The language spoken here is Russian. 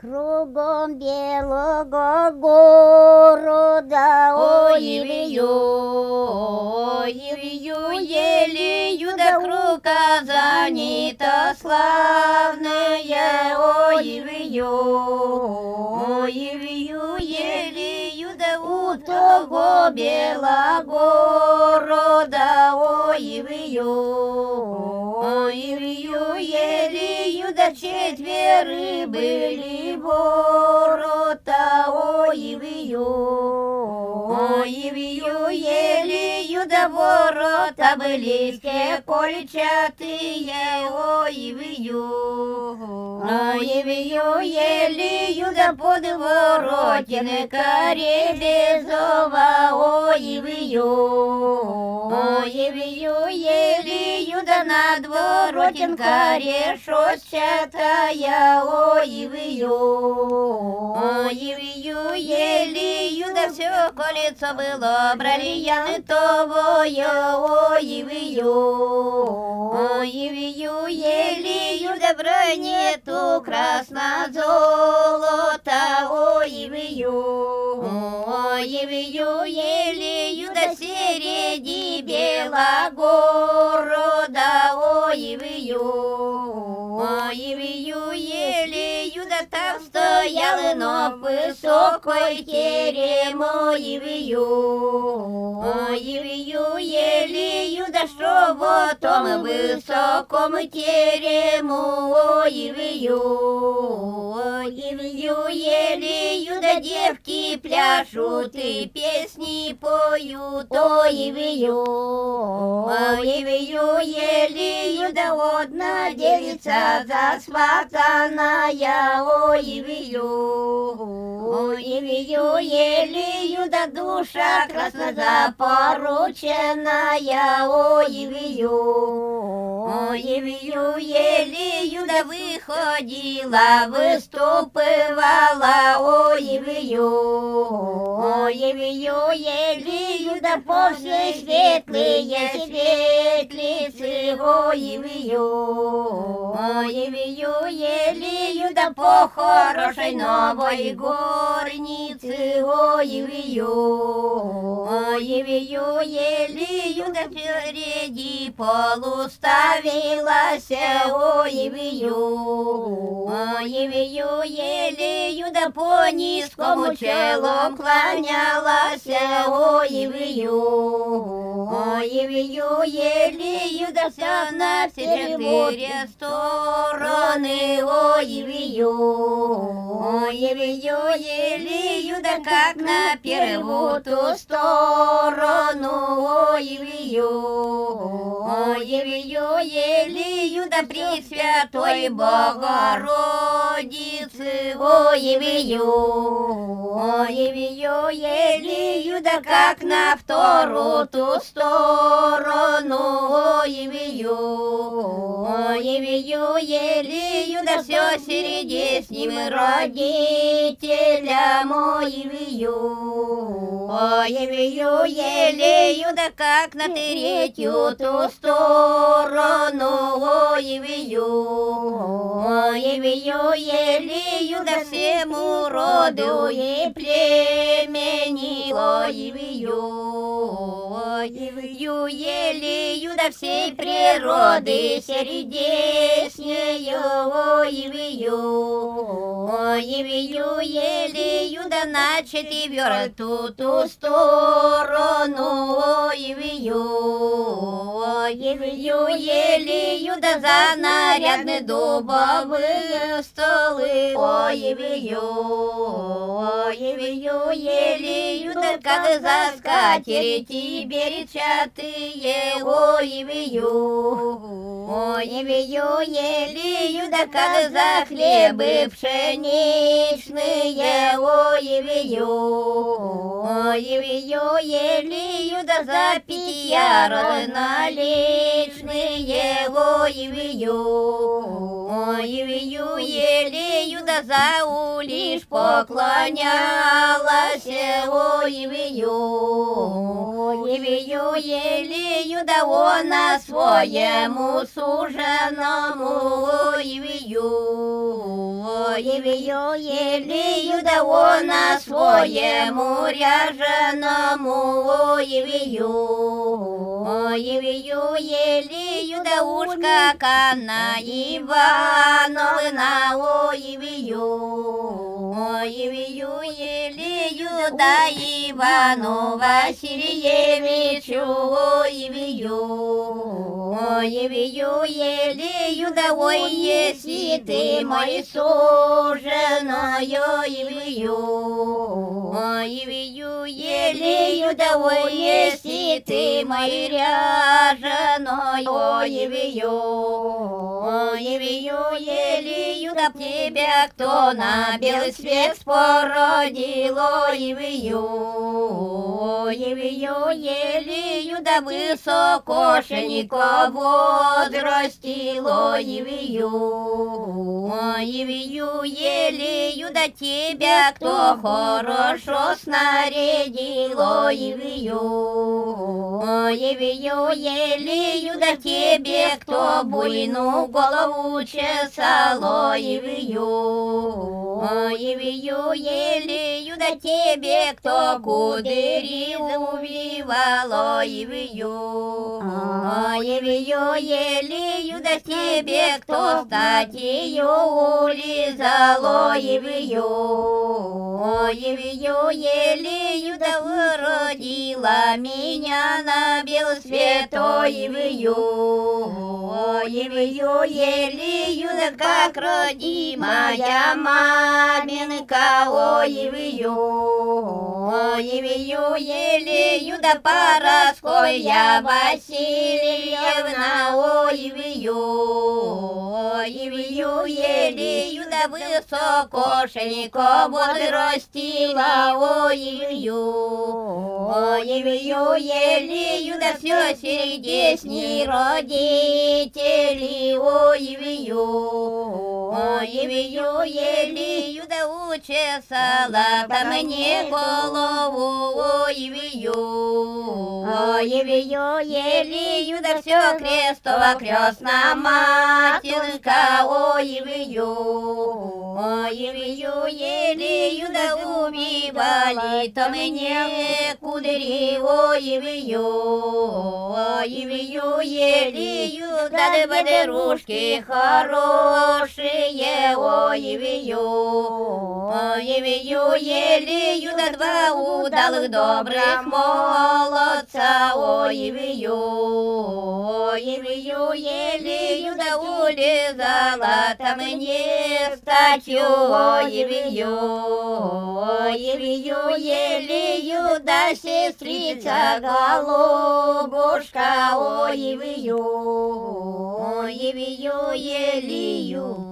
Кругом белого города, Ой, вию, ой, вию, елею да круга занята славная, ой, вию, ой, вию, елею да у того белогорода, ой, вию, ой, вию, елею четверы были ворота, ой, вию, елею да ворота все кольчатые, ой, вию, ой, вию, елею да под воротины каре безова, ой, вию, ой, вию, елею да над воротин каре шостятая, ой, вию, ой, вию, елею колесо было бриллианты тобою, ой, вию, ой, вию, елею да бронету красно-золото, ой, вию, ой, вию, елею да середи белогорода, ой, вию, высокой терем, ой, что в том высоком терему, ой, вию, ой, вию, елею да девки пляшут и песни поют, ой, вию, ой, вию, елею да одна девица засватанная, ой, вию, ой, вию, елею да душа красно запорученная, ой, вию, ой, вию, елею да выходила, выступывала, ой, вию, ой, вию, елею да по всей светлые светлицы, ой, вию, ой, вию, елею да по хорошей новой горнице, ой, вию, ой, вию, елею да впереди полуставилась, ой, вию, ой, вию, елею да по низкому челом кланялась, ой, вию, елею да на все четыре стороны, ой, вию, елею да как на первую ту сторону, ой, вию, елею да пресвятой Богородицы, ой, вию, ой, вию, елею да как на вторую ту сторону, ой, вию, ой, вию, елею да все среди с ним родителя мой вию, ой, вию, елею да как на третью ту сторону, ой, вию, ой, вию, елею да всему роду и племени, ой, вию, елею да всей природы сердечнее, ой, вию, ой, вию, елею да на четвертую ту сторону, ой, вию, елею да за нарядные дубовые столы, ой, вию, ой, вию, елею да как за скатерти беречатые, ой, вию, ой, вию, елею да как за хлебы пшеничные, ой, вию, ой, вию, елею да за питья наличные, ой, вию, ой, вию, елею да за улиш поклонялась, ой, вию, ой, вию, вію, єлію, да вона своєму суженому, ой, вію, ой, вію, єлію, да вона своєму ряженому, ой, вію, ой, вію, єлію, да ушка кана Івановна, ой, вію, ой, вію, єлію, да Івану Васильєвичу, ой, вію, ой, вію, єлію, да ой, єсі ти мой суженою, ой, вію, ой, вію, єлію, да ой, єсі ти мой ряженою, ой, вію, ой, вію, єлію, да тебя кто на белый свет спородил, ой, вію, ой, вію, єлію, да високошенько возрастило, ой, вію, ой, вію, єлію, да тебя кто хорошо снарядил, ой, вію, ой, вію, єлію, да тебе кто буйну голову чесал, ой, вію, ой, вію, єлію, да тебе кто кудыри увивал, ой, вію, ой, вію, єлію, да тебе кто статью улизал, ой, вію, ой, вію, єлію, да выродила меня на бел свет, ой, вію, ой, вію, єлію, да как родимая маменька, ой, вію, ой, вію, єлію, да Параскоя Васильевна, ой, вію, ой, вію, єлію, да високошенько возрастила, ой, вію, ой, вію, єлію, да все сердечні родителі, ой, вію, ой, вію, єлію, да учесала, та мені голову, ой, вію, ой, вію, єлію, да все крестова крестна матерка, ой, вію, ой, вію, єлію, да убивали, то мені кудрі, ой, вію, ой, вію, єлію, да де бедерушки хорошие, ой, вію, ой, вію, єлію, да два удалых добрых молодца, ой, вію, ой, вію, єлію, да улізала, та мені стачу, ой, вію, ой, вію, єлію, да сестриця голубушка, ой, вію, ой, вію, єлію.